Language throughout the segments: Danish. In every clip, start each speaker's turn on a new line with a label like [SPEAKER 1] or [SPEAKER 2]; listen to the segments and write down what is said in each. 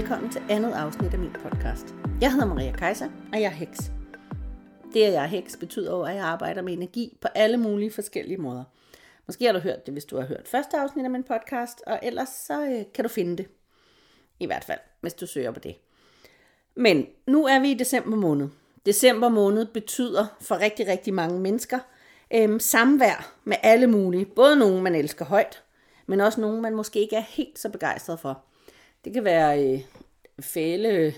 [SPEAKER 1] velkommen til andet afsnit af min podcast. Jeg hedder Maria Kaiser, og jeg er heks. Det, at jeg er heks, betyder over, at jeg arbejder med energi på alle mulige forskellige måder. Måske har du hørt det, hvis du har hørt første afsnit af min podcast, og ellers så øh, kan du finde det. I hvert fald, hvis du søger på det. Men nu er vi i december måned. December måned betyder for rigtig, rigtig mange mennesker øh, samvær med alle mulige. Både nogen, man elsker højt, men også nogen, man måske ikke er helt så begejstret for. Det kan være øh, fæle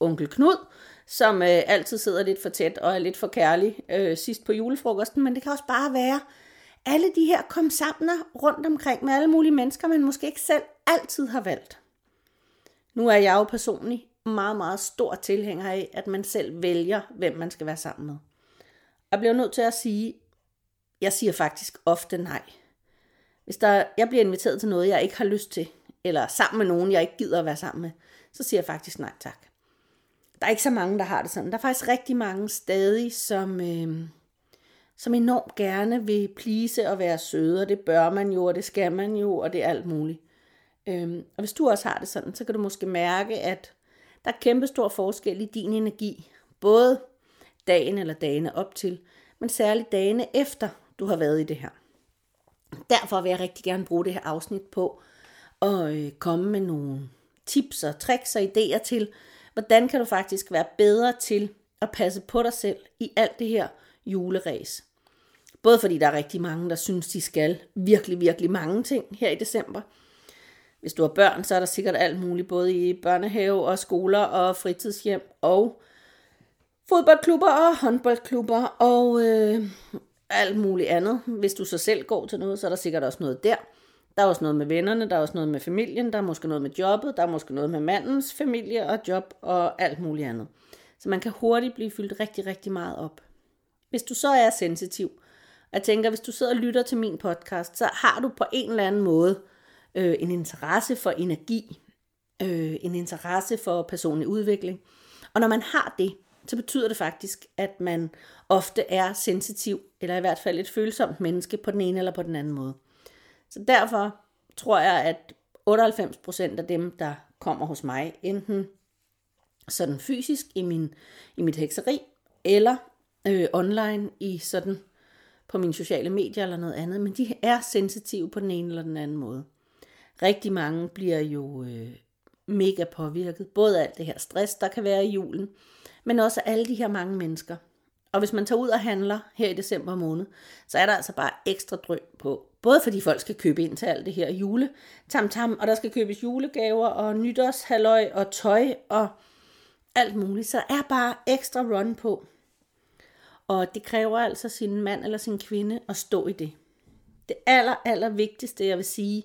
[SPEAKER 1] onkel Knud, som øh, altid sidder lidt for tæt og er lidt for kærlig øh, sidst på julefrokosten, men det kan også bare være alle de her kom sammen rundt omkring med alle mulige mennesker, man måske ikke selv altid har valgt. Nu er jeg jo personligt meget, meget stor tilhænger af, at man selv vælger, hvem man skal være sammen med. Jeg bliver nødt til at sige, jeg siger faktisk ofte nej. Hvis der, jeg bliver inviteret til noget, jeg ikke har lyst til, eller sammen med nogen, jeg ikke gider at være sammen med, så siger jeg faktisk nej tak. Der er ikke så mange, der har det sådan. Der er faktisk rigtig mange stadig, som, øh, som enormt gerne vil plise og være søde, og det bør man jo, og det skal man jo, og det er alt muligt. Øh, og hvis du også har det sådan, så kan du måske mærke, at der er kæmpe stor forskel i din energi, både dagen eller dagene op til, men særligt dagene efter du har været i det her. Derfor vil jeg rigtig gerne bruge det her afsnit på og øh, komme med nogle tips og tricks og idéer til, hvordan kan du faktisk være bedre til at passe på dig selv i alt det her juleræs. Både fordi der er rigtig mange, der synes, de skal virkelig, virkelig mange ting her i december. Hvis du har børn, så er der sikkert alt muligt, både i børnehave og skoler og fritidshjem og fodboldklubber og håndboldklubber og øh, alt muligt andet. Hvis du så selv går til noget, så er der sikkert også noget der. Der er også noget med vennerne, der er også noget med familien, der er måske noget med jobbet, der er måske noget med mandens familie og job og alt muligt andet. Så man kan hurtigt blive fyldt rigtig, rigtig meget op. Hvis du så er sensitiv, og jeg tænker, hvis du sidder og lytter til min podcast, så har du på en eller anden måde øh, en interesse for energi, øh, en interesse for personlig udvikling. Og når man har det, så betyder det faktisk, at man ofte er sensitiv, eller i hvert fald et følsomt menneske på den ene eller på den anden måde. Så derfor tror jeg, at 98% af dem, der kommer hos mig, enten sådan fysisk i, min, i mit hekseri, eller øh, online i sådan på mine sociale medier eller noget andet, men de er sensitive på den ene eller den anden måde. Rigtig mange bliver jo øh, mega påvirket, både af alt det her stress, der kan være i julen, men også alle de her mange mennesker. Og hvis man tager ud og handler her i december måned, så er der altså bare ekstra drøm på. Både fordi folk skal købe ind til alt det her jule tam tam, og der skal købes julegaver og nytårshaløj og tøj og alt muligt. Så der er bare ekstra run på. Og det kræver altså sin mand eller sin kvinde at stå i det. Det aller, aller vigtigste, jeg vil sige,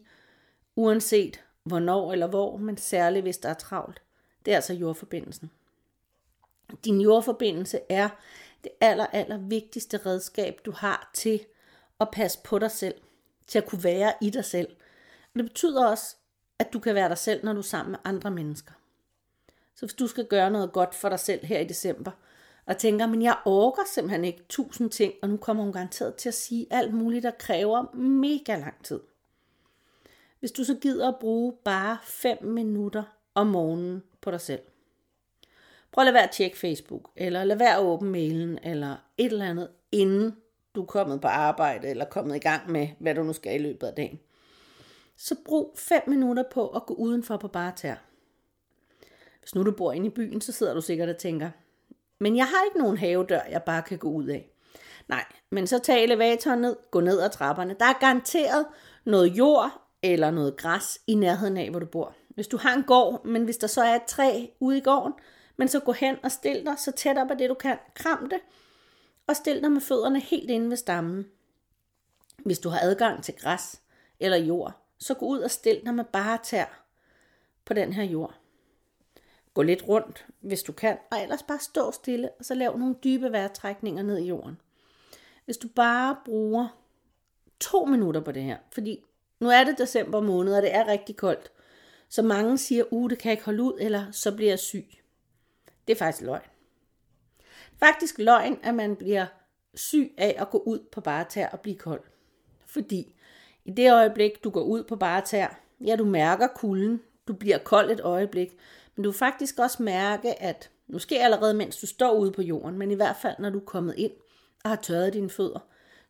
[SPEAKER 1] uanset hvornår eller hvor, men særligt hvis der er travlt, det er altså jordforbindelsen. Din jordforbindelse er det aller, aller vigtigste redskab, du har til at passe på dig selv, til at kunne være i dig selv. Og det betyder også, at du kan være dig selv, når du er sammen med andre mennesker. Så hvis du skal gøre noget godt for dig selv her i december, og tænker, men jeg orker simpelthen ikke tusind ting, og nu kommer hun garanteret til at sige alt muligt, der kræver mega lang tid. Hvis du så gider at bruge bare 5 minutter om morgenen på dig selv. Prøv at lade være at tjekke Facebook, eller lad være at åbne mailen, eller et eller andet, inden du er kommet på arbejde, eller kommet i gang med, hvad du nu skal i løbet af dagen. Så brug 5 minutter på at gå udenfor på bare tær. Hvis nu du bor inde i byen, så sidder du sikkert og tænker, men jeg har ikke nogen havedør, jeg bare kan gå ud af. Nej, men så tag elevatoren ned, gå ned ad trapperne. Der er garanteret noget jord eller noget græs i nærheden af, hvor du bor. Hvis du har en gård, men hvis der så er et træ ude i gården, men så gå hen og stil dig så tæt op af det, du kan. Kram det, og stil dig med fødderne helt inde ved stammen. Hvis du har adgang til græs eller jord, så gå ud og stil dig med bare tær på den her jord. Gå lidt rundt, hvis du kan, og ellers bare stå stille, og så lav nogle dybe vejrtrækninger ned i jorden. Hvis du bare bruger to minutter på det her, fordi nu er det december måned, og det er rigtig koldt, så mange siger, uh, det kan jeg ikke holde ud, eller så bliver jeg syg. Det er faktisk løgn. Faktisk løgn, at man bliver syg af at gå ud på bare tær og blive kold. Fordi i det øjeblik, du går ud på bare tær, ja, du mærker kulden, du bliver kold et øjeblik, Men du vil faktisk også mærke, at måske allerede mens du står ude på jorden, men i hvert fald når du er kommet ind og har tørret dine fødder,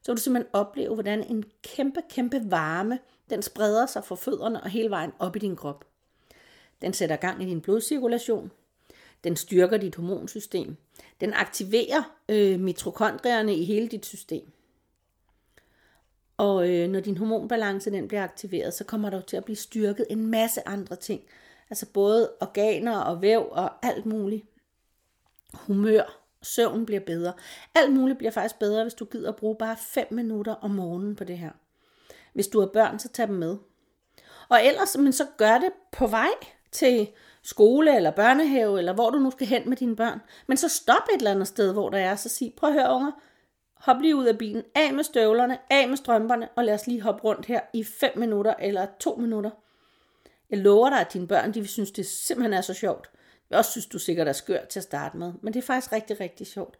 [SPEAKER 1] så vil du simpelthen opleve, hvordan en kæmpe, kæmpe varme, den spreder sig fra fødderne og hele vejen op i din krop. Den sætter gang i din blodcirkulation. Den styrker dit hormonsystem. Den aktiverer øh, mitokondrierne i hele dit system. Og øh, når din hormonbalance den bliver aktiveret, så kommer der til at blive styrket en masse andre ting. Altså både organer og væv og alt muligt. Humør, søvn bliver bedre. Alt muligt bliver faktisk bedre, hvis du gider at bruge bare 5 minutter om morgenen på det her. Hvis du har børn, så tag dem med. Og ellers, men så gør det på vej til skole eller børnehave, eller hvor du nu skal hen med dine børn. Men så stop et eller andet sted, hvor der er, så sig, prøv at høre unger, hop lige ud af bilen, af med støvlerne, af med strømperne, og lad os lige hoppe rundt her i 5 minutter eller 2 minutter. Jeg lover dig, at dine børn, de vil synes, det simpelthen er så sjovt. Jeg også synes, du sikkert er skør til at starte med, men det er faktisk rigtig, rigtig sjovt.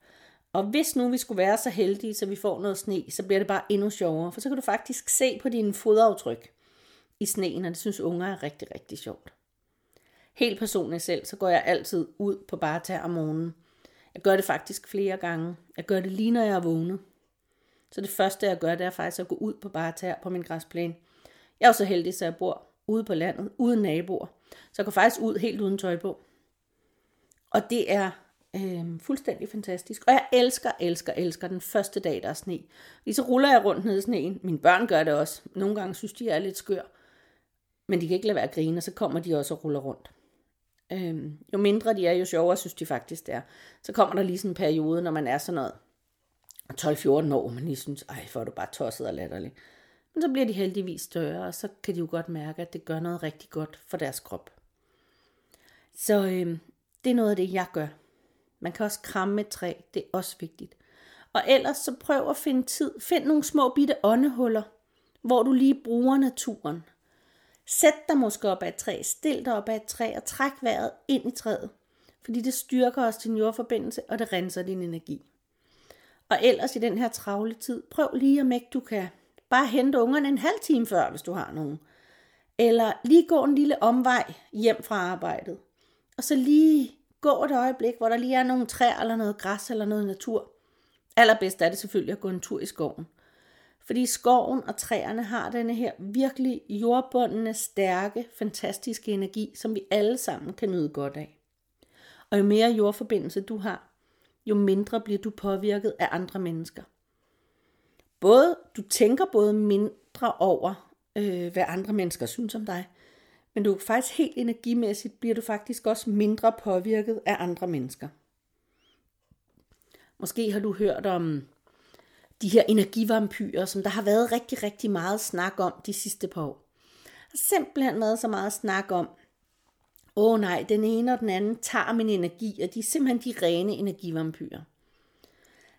[SPEAKER 1] Og hvis nu vi skulle være så heldige, så vi får noget sne, så bliver det bare endnu sjovere, for så kan du faktisk se på dine fodaftryk i sneen, og det synes unger er rigtig, rigtig sjovt. Helt personligt selv, så går jeg altid ud på bare tær om morgenen. Jeg gør det faktisk flere gange. Jeg gør det lige når jeg er vågnet. Så det første jeg gør, det er faktisk at gå ud på bare tær på min græsplæne. Jeg er jo så heldig, så jeg bor ude på landet, uden naboer. Så jeg går faktisk ud helt uden tøj på. Og det er øh, fuldstændig fantastisk. Og jeg elsker, elsker, elsker den første dag, der er sne. Lige så ruller jeg rundt ned i sneen. Mine børn gør det også. Nogle gange synes de, jeg er lidt skør. Men de kan ikke lade være at grine, og så kommer de også og ruller rundt. Øhm, jo mindre de er, jo sjovere synes de faktisk det er. Så kommer der lige sådan en periode, når man er sådan noget 12-14 år, man lige synes, ej, for du bare tosset og latterlig. Men så bliver de heldigvis større, og så kan de jo godt mærke, at det gør noget rigtig godt for deres krop. Så øhm, det er noget af det, jeg gør. Man kan også kramme et træ, det er også vigtigt. Og ellers så prøv at finde tid. Find nogle små bitte åndehuller, hvor du lige bruger naturen. Sæt dig måske op ad et træ, stil dig op ad et træ og træk vejret ind i træet. Fordi det styrker også din jordforbindelse, og det renser din energi. Og ellers i den her travle tid, prøv lige om ikke du kan bare hente ungerne en halv time før, hvis du har nogen. Eller lige gå en lille omvej hjem fra arbejdet. Og så lige gå et øjeblik, hvor der lige er nogle træer eller noget græs eller noget natur. Allerbedst er det selvfølgelig at gå en tur i skoven. Fordi skoven og træerne har denne her virkelig jordbundne, stærke, fantastiske energi, som vi alle sammen kan nyde godt af. Og jo mere jordforbindelse du har, jo mindre bliver du påvirket af andre mennesker. Både, du tænker både mindre over, øh, hvad andre mennesker synes om dig, men du faktisk helt energimæssigt bliver du faktisk også mindre påvirket af andre mennesker. Måske har du hørt om de her energivampyrer, som der har været rigtig, rigtig meget snak om de sidste par år. Der har simpelthen været så meget snak om, åh oh, nej, den ene og den anden tager min energi, og de er simpelthen de rene energivampyrer.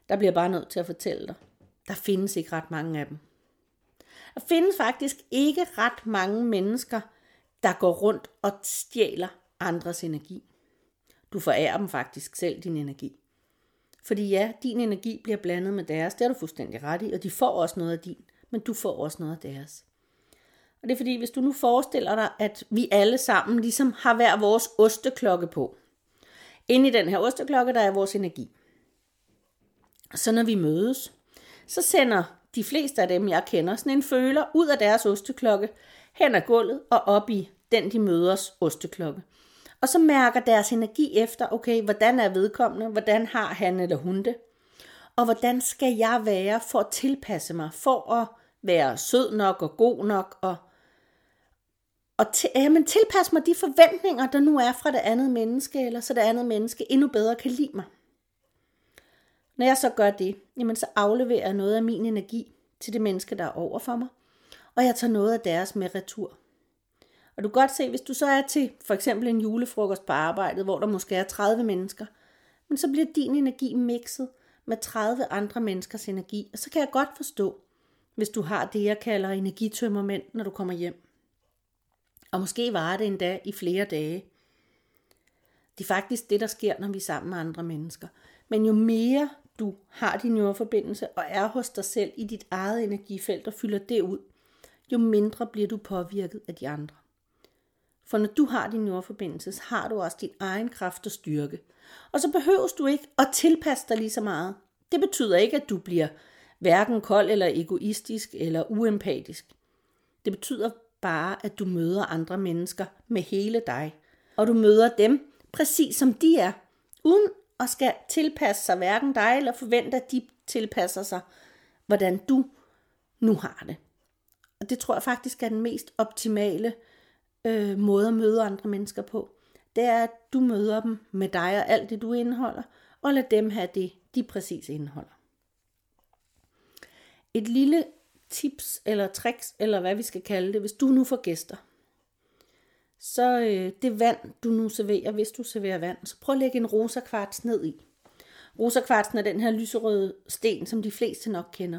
[SPEAKER 1] Der bliver bare nødt til at fortælle dig, der findes ikke ret mange af dem. Der findes faktisk ikke ret mange mennesker, der går rundt og stjæler andres energi. Du forærer dem faktisk selv din energi. Fordi ja, din energi bliver blandet med deres, det er du fuldstændig ret i, og de får også noget af din, men du får også noget af deres. Og det er fordi, hvis du nu forestiller dig, at vi alle sammen ligesom har hver vores osteklokke på. Inde i den her osteklokke, der er vores energi. Så når vi mødes, så sender de fleste af dem, jeg kender, sådan en føler ud af deres osteklokke, hen ad gulvet og op i den, de møders osteklokke. Og så mærker deres energi efter, okay, hvordan er vedkommende, hvordan har han eller hun det, og hvordan skal jeg være for at tilpasse mig, for at være sød nok og god nok, og, og til, jamen, tilpasse mig de forventninger, der nu er fra det andet menneske, eller så det andet menneske endnu bedre kan lide mig. Når jeg så gør det, jamen så afleverer jeg noget af min energi til det menneske, der er over for mig, og jeg tager noget af deres med retur. Og du kan godt se, hvis du så er til for eksempel en julefrokost på arbejdet, hvor der måske er 30 mennesker, men så bliver din energi mixet med 30 andre menneskers energi. Og så kan jeg godt forstå, hvis du har det, jeg kalder energitømmermænd, når du kommer hjem. Og måske varer det endda i flere dage. Det er faktisk det, der sker, når vi er sammen med andre mennesker. Men jo mere du har din jordforbindelse og er hos dig selv i dit eget energifelt og fylder det ud, jo mindre bliver du påvirket af de andre. For når du har din jordforbindelse, så har du også din egen kraft og styrke. Og så behøves du ikke at tilpasse dig lige så meget. Det betyder ikke, at du bliver hverken kold eller egoistisk eller uempatisk. Det betyder bare, at du møder andre mennesker med hele dig. Og du møder dem præcis som de er, uden at skal tilpasse sig hverken dig eller forvente, at de tilpasser sig, hvordan du nu har det. Og det tror jeg faktisk er den mest optimale øh, måde at møde andre mennesker på. Det er, at du møder dem med dig og alt det, du indeholder, og lad dem have det, de præcis indeholder. Et lille tips eller tricks, eller hvad vi skal kalde det, hvis du nu får gæster. Så øh, det vand, du nu serverer, hvis du serverer vand, så prøv at lægge en rosa kvarts ned i. Rosa kvartsen er den her lyserøde sten, som de fleste nok kender.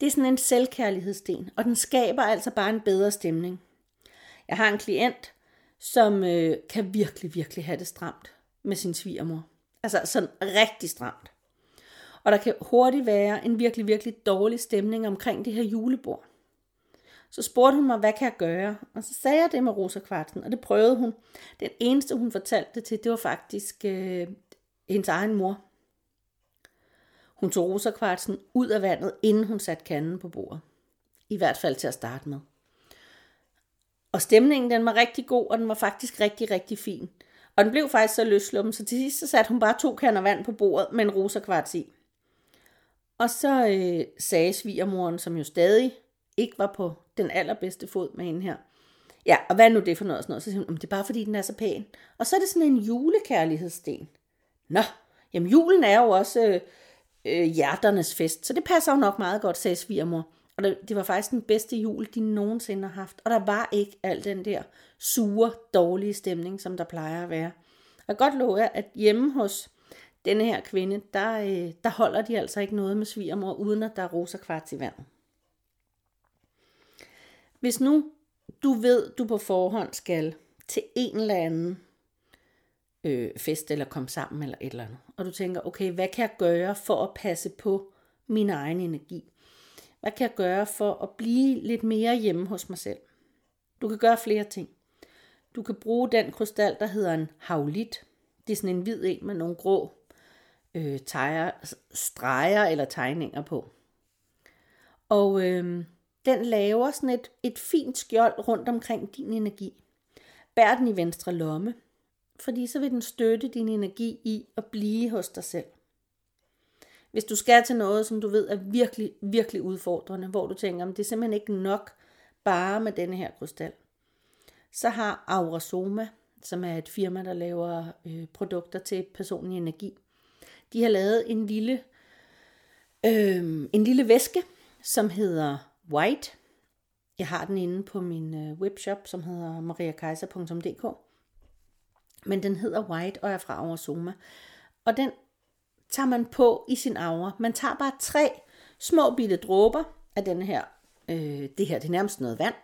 [SPEAKER 1] Det er sådan en selvkærlighedssten, og den skaber altså bare en bedre stemning. Jeg har en klient, som øh, kan virkelig, virkelig have det stramt med sin svigermor. Altså sådan rigtig stramt. Og der kan hurtigt være en virkelig, virkelig dårlig stemning omkring det her julebord. Så spurgte hun mig, hvad kan jeg gøre? Og så sagde jeg det med Rosa Kvartsen, og det prøvede hun. Den eneste, hun fortalte det til, det var faktisk øh, hendes egen mor. Hun tog Rosa Kvartsen ud af vandet, inden hun satte kanden på bordet. I hvert fald til at starte med. Og stemningen den var rigtig god, og den var faktisk rigtig, rigtig fin. Og den blev faktisk så løsluppen, så til sidst så satte hun bare to kander vand på bordet med en rosa kvarts i. Og så øh, sagde svigermoren, som jo stadig ikke var på den allerbedste fod med hende her. Ja, og hvad er nu det for noget? Sådan noget? Så siger hun, det er bare fordi den er så pæn. Og så er det sådan en julekærlighedssten. Nå, jamen julen er jo også øh, øh, hjerternes fest, så det passer jo nok meget godt, sagde svigermor. Og det, det var faktisk den bedste jul, de nogensinde har haft. Og der var ikke al den der sure, dårlige stemning, som der plejer at være. Og godt love jer, at hjemme hos denne her kvinde, der, øh, der holder de altså ikke noget med svigermor, uden at der er rosa kvart i vandet. Hvis nu du ved, du på forhånd skal til en eller anden øh, fest eller komme sammen eller et eller andet, og du tænker, okay, hvad kan jeg gøre for at passe på min egen energi? Hvad kan jeg gøre for at blive lidt mere hjemme hos mig selv? Du kan gøre flere ting. Du kan bruge den krystal, der hedder en haulit. Det er sådan en hvid en med nogle grå øh, teger, streger eller tegninger på. Og øh, den laver sådan et, et fint skjold rundt omkring din energi. Bær den i venstre lomme, fordi så vil den støtte din energi i at blive hos dig selv. Hvis du skal til noget, som du ved er virkelig, virkelig udfordrende, hvor du tænker, at det er simpelthen ikke nok bare med denne her krystal, så har Aurasoma, som er et firma, der laver øh, produkter til personlig energi, de har lavet en lille, øh, en lille væske, som hedder White. Jeg har den inde på min øh, webshop, som hedder mariakaiser.dk. Men den hedder White og er fra Aurasoma. Og den tager man på i sin aura. Man tager bare tre små bitte dråber af den her, øh, det her, det er nærmest noget vand,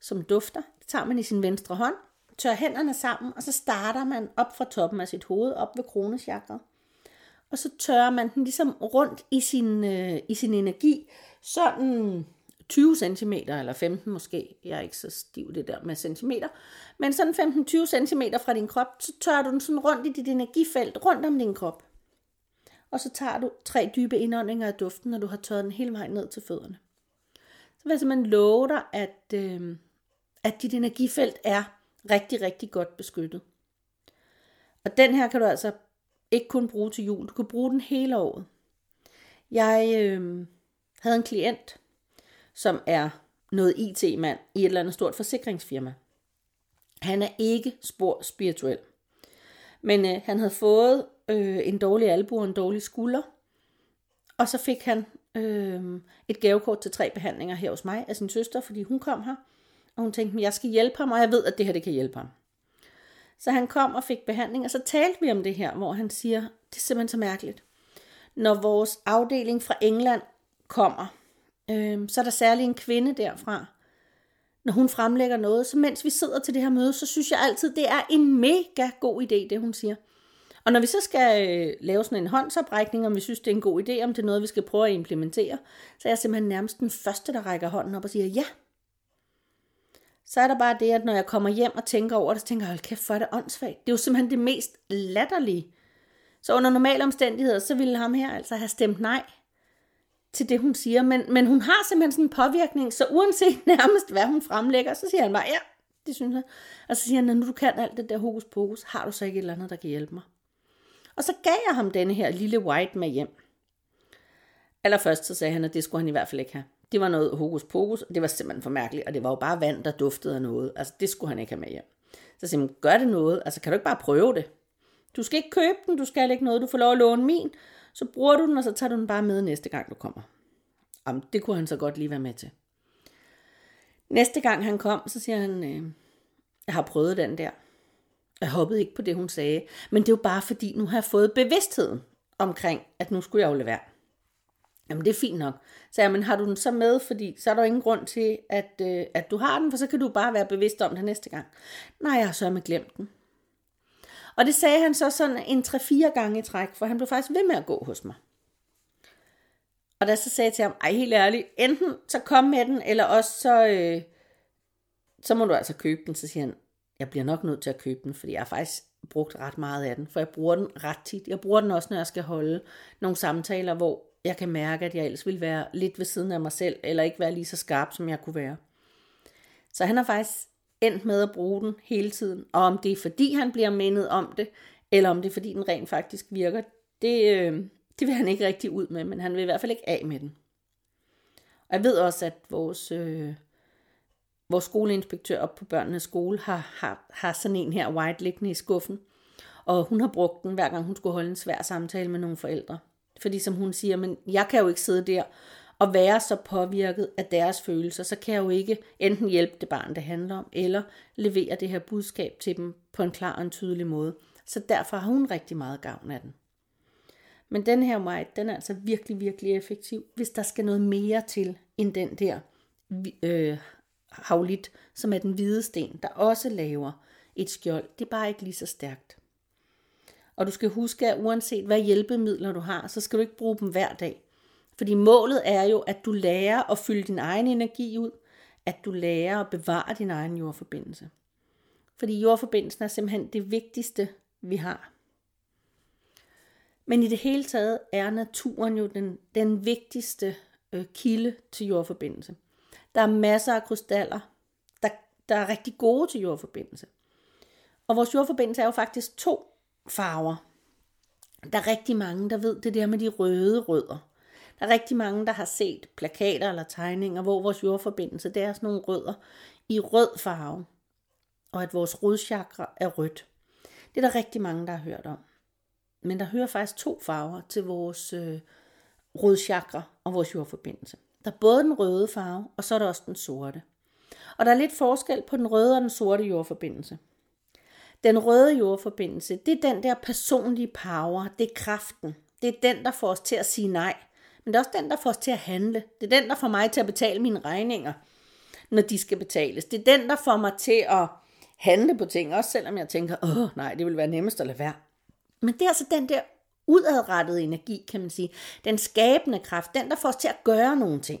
[SPEAKER 1] som dufter. Det tager man i sin venstre hånd, tør hænderne sammen, og så starter man op fra toppen af sit hoved, op ved kronechakret. Og så tørrer man den ligesom rundt i sin, øh, i sin energi, sådan 20 cm eller 15 måske. Jeg er ikke så stiv det der med centimeter. Men sådan 15-20 cm fra din krop, så tørrer du den sådan rundt i dit energifelt, rundt om din krop. Og så tager du tre dybe indåndinger af duften, når du har tørret den hele vejen ned til fødderne. Så vil jeg simpelthen love dig, at, øh, at dit energifelt er rigtig, rigtig godt beskyttet. Og den her kan du altså ikke kun bruge til jul, du kan bruge den hele året. Jeg øh, havde en klient, som er noget IT-mand i et eller andet stort forsikringsfirma. Han er ikke spor spirituel. Men øh, han havde fået øh, en dårlig albu og en dårlig skulder. Og så fik han øh, et gavekort til tre behandlinger her hos mig af sin søster, fordi hun kom her. Og hun tænkte, jeg skal hjælpe ham, og jeg ved, at det her det kan hjælpe ham. Så han kom og fik behandling, og så talte vi om det her, hvor han siger, det er simpelthen så mærkeligt. Når vores afdeling fra England kommer, øh, så er der særlig en kvinde derfra, når hun fremlægger noget, så mens vi sidder til det her møde, så synes jeg altid, det er en mega god idé, det hun siger. Og når vi så skal øh, lave sådan en håndsoprækning, om vi synes, det er en god idé, om det er noget, vi skal prøve at implementere, så er jeg simpelthen nærmest den første, der rækker hånden op og siger ja. så er der bare det, at når jeg kommer hjem og tænker over det, så tænker jeg, hold kæft, for er det åndssvagt. Det er jo simpelthen det mest latterlige. Så under normale omstændigheder, så ville ham her altså have stemt nej til det, hun siger. Men, men hun har simpelthen sådan en påvirkning, så uanset nærmest, hvad hun fremlægger, så siger han bare, ja, det synes jeg. Og så siger han, når du kan alt det der hokus pokus, har du så ikke et eller andet, der kan hjælpe mig? Og så gav jeg ham denne her lille white med hjem. Allerførst så sagde han, at det skulle han i hvert fald ikke have. Det var noget hokus pokus, og det var simpelthen for mærkeligt, og det var jo bare vand, der duftede af noget. Altså, det skulle han ikke have med hjem. Så sagde han, gør det noget? Altså, kan du ikke bare prøve det? Du skal ikke købe den, du skal ikke noget, du får lov at låne min, så bruger du den, og så tager du den bare med næste gang, du kommer. Jamen, det kunne han så godt lige være med til. Næste gang han kom, så siger han, øh, jeg har prøvet den der. Jeg hoppede ikke på det, hun sagde, men det er jo bare fordi, nu har jeg fået bevidstheden omkring, at nu skulle jeg jo lade være. Jamen det er fint nok. Så jeg, men har du den så med, fordi så er der ingen grund til, at, øh, at du har den, for så kan du bare være bevidst om det næste gang. Nej, jeg har så med glemt den. Og det sagde han så sådan en 3-4 gange i træk, for han blev faktisk ved med at gå hos mig. Og da så sagde jeg til ham, ej helt ærligt, enten så kom med den, eller også så, øh, så må du altså købe den. Så siger han, jeg bliver nok nødt til at købe den, fordi jeg har faktisk brugt ret meget af den, for jeg bruger den ret tit. Jeg bruger den også, når jeg skal holde nogle samtaler, hvor jeg kan mærke, at jeg ellers ville være lidt ved siden af mig selv, eller ikke være lige så skarp, som jeg kunne være. Så han har faktisk endt med at bruge den hele tiden. Og om det er fordi, han bliver mindet om det, eller om det er fordi, den rent faktisk virker, det, øh, det vil han ikke rigtig ud med, men han vil i hvert fald ikke af med den. Og jeg ved også, at vores, øh, vores skoleinspektør op på børnenes skole har, har, har sådan en her white liggende i skuffen. Og hun har brugt den, hver gang hun skulle holde en svær samtale med nogle forældre. Fordi som hun siger, men jeg kan jo ikke sidde der og være så påvirket af deres følelser, så kan jeg jo ikke enten hjælpe det barn, det handler om, eller levere det her budskab til dem på en klar og en tydelig måde. Så derfor har hun rigtig meget gavn af den. Men den her white, den er altså virkelig, virkelig effektiv, hvis der skal noget mere til end den der øh, havlit, som er den hvide sten, der også laver et skjold. Det er bare ikke lige så stærkt. Og du skal huske, at uanset hvad hjælpemidler du har, så skal du ikke bruge dem hver dag. Fordi målet er jo, at du lærer at fylde din egen energi ud, at du lærer at bevare din egen jordforbindelse. Fordi jordforbindelsen er simpelthen det vigtigste, vi har. Men i det hele taget er naturen jo den, den vigtigste øh, kilde til jordforbindelse. Der er masser af krystaller, der, der er rigtig gode til jordforbindelse. Og vores jordforbindelse er jo faktisk to farver. Der er rigtig mange, der ved det der med de røde rødder. Der er rigtig mange, der har set plakater eller tegninger, hvor vores jordforbindelse, det er sådan nogle rødder i rød farve. Og at vores rodchakra er rødt. Det er der rigtig mange, der har hørt om. Men der hører faktisk to farver til vores øh, rodchakra og vores jordforbindelse. Der er både den røde farve, og så er der også den sorte. Og der er lidt forskel på den røde og den sorte jordforbindelse. Den røde jordforbindelse, det er den der personlige power, det er kraften. Det er den, der får os til at sige nej. Men det er også den, der får os til at handle. Det er den, der får mig til at betale mine regninger, når de skal betales. Det er den, der får mig til at handle på ting, også selvom jeg tænker, åh nej, det vil være nemmest at lade være. Men det er altså den der udadrettede energi, kan man sige. Den skabende kraft, den der får os til at gøre nogle ting.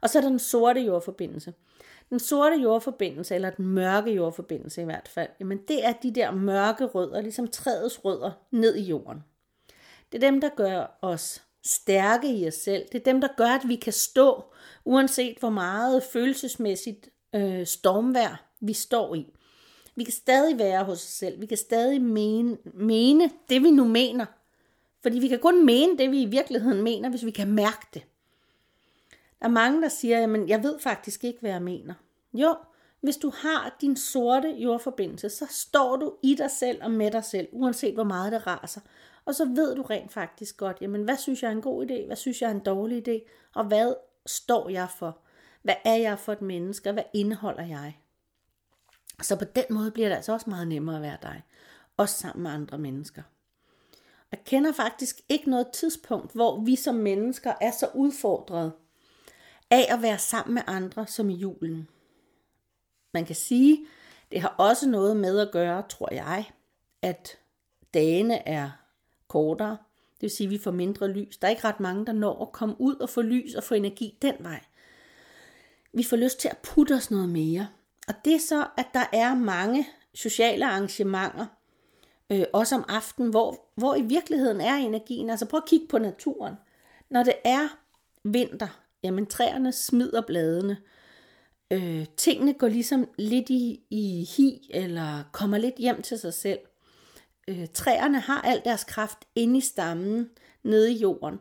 [SPEAKER 1] Og så er der den sorte jordforbindelse. Den sorte jordforbindelse, eller den mørke jordforbindelse i hvert fald, jamen det er de der mørke rødder, ligesom træets rødder, ned i jorden. Det er dem, der gør os stærke i os selv. Det er dem, der gør, at vi kan stå, uanset hvor meget følelsesmæssigt øh, stormvær vi står i. Vi kan stadig være hos os selv. Vi kan stadig mene, mene det, vi nu mener. Fordi vi kan kun mene det, vi i virkeligheden mener, hvis vi kan mærke det. Der er mange, der siger, at jeg ved faktisk ikke, hvad jeg mener. Jo, hvis du har din sorte jordforbindelse, så står du i dig selv og med dig selv, uanset hvor meget det raser. Og så ved du rent faktisk godt, jamen hvad synes jeg er en god idé, hvad synes jeg er en dårlig idé, og hvad står jeg for? Hvad er jeg for et menneske, hvad indeholder jeg? Så på den måde bliver det altså også meget nemmere at være dig. Også sammen med andre mennesker. Jeg kender faktisk ikke noget tidspunkt, hvor vi som mennesker er så udfordret af at være sammen med andre som i julen. Man kan sige, det har også noget med at gøre, tror jeg, at dagene er kortere. Det vil sige, at vi får mindre lys. Der er ikke ret mange, der når at komme ud og få lys og få energi den vej. Vi får lyst til at putte os noget mere. Og det er så, at der er mange sociale arrangementer, øh, også om aftenen, hvor, hvor i virkeligheden er energien. Altså prøv at kigge på naturen. Når det er vinter, jamen træerne smider bladene. Øh, tingene går ligesom lidt i, i hi, eller kommer lidt hjem til sig selv. Øh, træerne har al deres kraft inde i stammen, nede i jorden.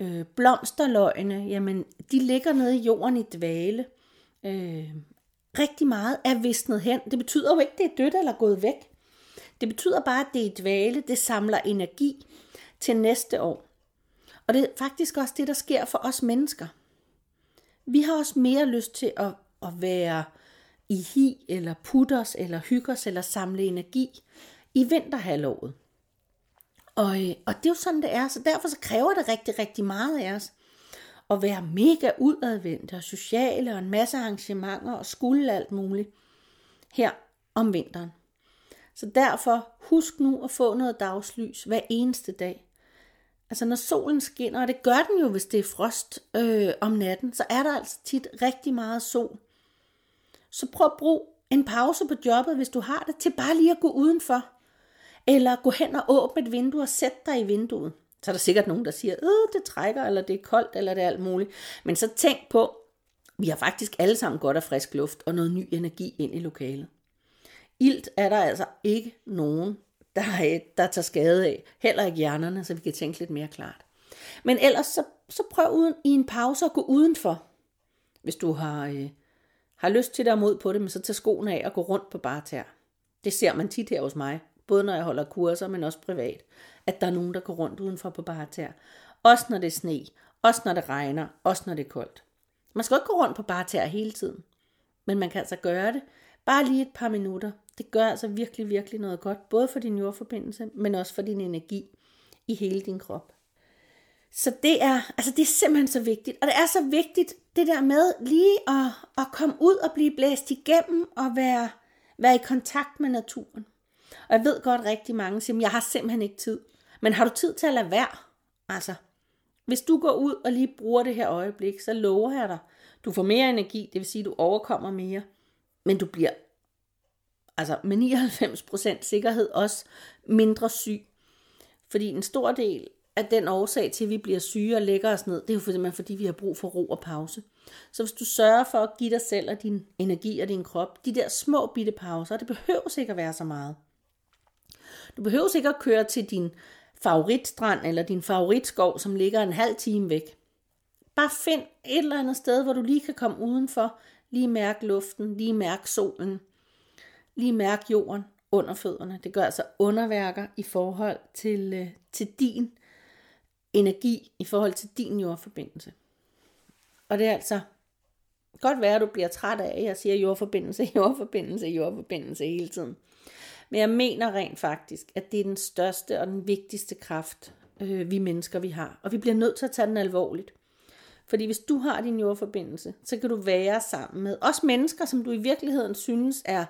[SPEAKER 1] Øh, blomsterløgene, jamen de ligger nede i jorden i dvale. Øh, rigtig meget er visnet hen. Det betyder jo ikke, at det er dødt eller gået væk. Det betyder bare, at det er dvale. Det samler energi til næste år. Og det er faktisk også det, der sker for os mennesker. Vi har også mere lyst til at, at være i hi, eller putters, eller hyggers, eller samle energi i vinterhalvåret. Og, øh, og det er jo sådan, det er. Så derfor så kræver det rigtig, rigtig meget af os og være mega udadvendte og sociale og en masse arrangementer og skulle alt muligt her om vinteren. Så derfor husk nu at få noget dagslys hver eneste dag. Altså når solen skinner, og det gør den jo, hvis det er frost øh, om natten, så er der altså tit rigtig meget sol. Så prøv at bruge en pause på jobbet, hvis du har det, til bare lige at gå udenfor. Eller gå hen og åbne et vindue og sætte dig i vinduet. Så er der sikkert nogen, der siger, øh, det trækker, eller det er koldt, eller det er alt muligt. Men så tænk på, vi har faktisk alle sammen godt af frisk luft og noget ny energi ind i lokalet. Ilt er der altså ikke nogen, der, er, der tager skade af. Heller ikke hjernerne, så vi kan tænke lidt mere klart. Men ellers så, så prøv uden, i en pause at gå udenfor. Hvis du har, øh, har lyst til at mod på det, men så tag skoene af og gå rundt på bare tær. Det ser man tit her hos mig både når jeg holder kurser, men også privat, at der er nogen, der går rundt udenfor på bare tær. Også når det er sne, også når det regner, også når det er koldt. Man skal ikke gå rundt på bare tær hele tiden, men man kan altså gøre det bare lige et par minutter. Det gør altså virkelig, virkelig noget godt, både for din jordforbindelse, men også for din energi i hele din krop. Så det er, altså det er simpelthen så vigtigt. Og det er så vigtigt, det der med lige at, at komme ud og blive blæst igennem og være, være i kontakt med naturen. Og jeg ved godt rigtig mange siger, jeg har simpelthen ikke tid. Men har du tid til at lade være? Altså, hvis du går ud og lige bruger det her øjeblik, så lover jeg dig, du får mere energi, det vil sige, du overkommer mere, men du bliver altså med 99% sikkerhed også mindre syg. Fordi en stor del af den årsag til, at vi bliver syge og lægger os ned, det er jo simpelthen fordi, vi har brug for ro og pause. Så hvis du sørger for at give dig selv og din energi og din krop de der små bitte pauser, det behøver ikke at være så meget. Du behøver ikke at køre til din favoritstrand eller din favoritskov, som ligger en halv time væk. Bare find et eller andet sted, hvor du lige kan komme udenfor, lige mærke luften, lige mærke solen, lige mærke jorden under fødderne. Det gør altså underværker i forhold til, øh, til din energi, i forhold til din jordforbindelse. Og det er altså godt være, at du bliver træt af, at jeg siger jordforbindelse, jordforbindelse, jordforbindelse hele tiden. Men jeg mener rent faktisk, at det er den største og den vigtigste kraft, øh, vi mennesker vi har. Og vi bliver nødt til at tage den alvorligt. Fordi hvis du har din jordforbindelse, så kan du være sammen med også mennesker, som du i virkeligheden synes er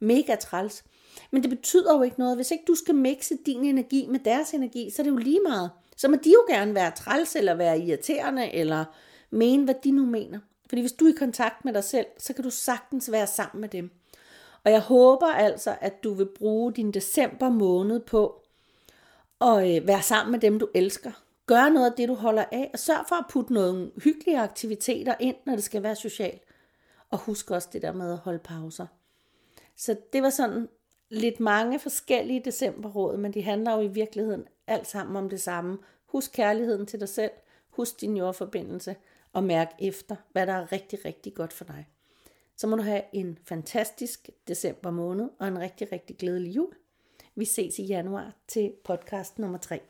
[SPEAKER 1] mega træls. Men det betyder jo ikke noget. Hvis ikke du skal mixe din energi med deres energi, så er det jo lige meget. Så må de jo gerne være træls, eller være irriterende, eller mene, hvad de nu mener. Fordi hvis du er i kontakt med dig selv, så kan du sagtens være sammen med dem. Og jeg håber altså, at du vil bruge din december måned på at øh, være sammen med dem, du elsker. Gør noget af det, du holder af, og sørg for at putte nogle hyggelige aktiviteter ind, når det skal være socialt. Og husk også det der med at holde pauser. Så det var sådan lidt mange forskellige decemberråd, men de handler jo i virkeligheden alt sammen om det samme. Husk kærligheden til dig selv, husk din jordforbindelse, og mærk efter, hvad der er rigtig, rigtig godt for dig så må du have en fantastisk december måned og en rigtig, rigtig glædelig jul. Vi ses i januar til podcast nummer 3.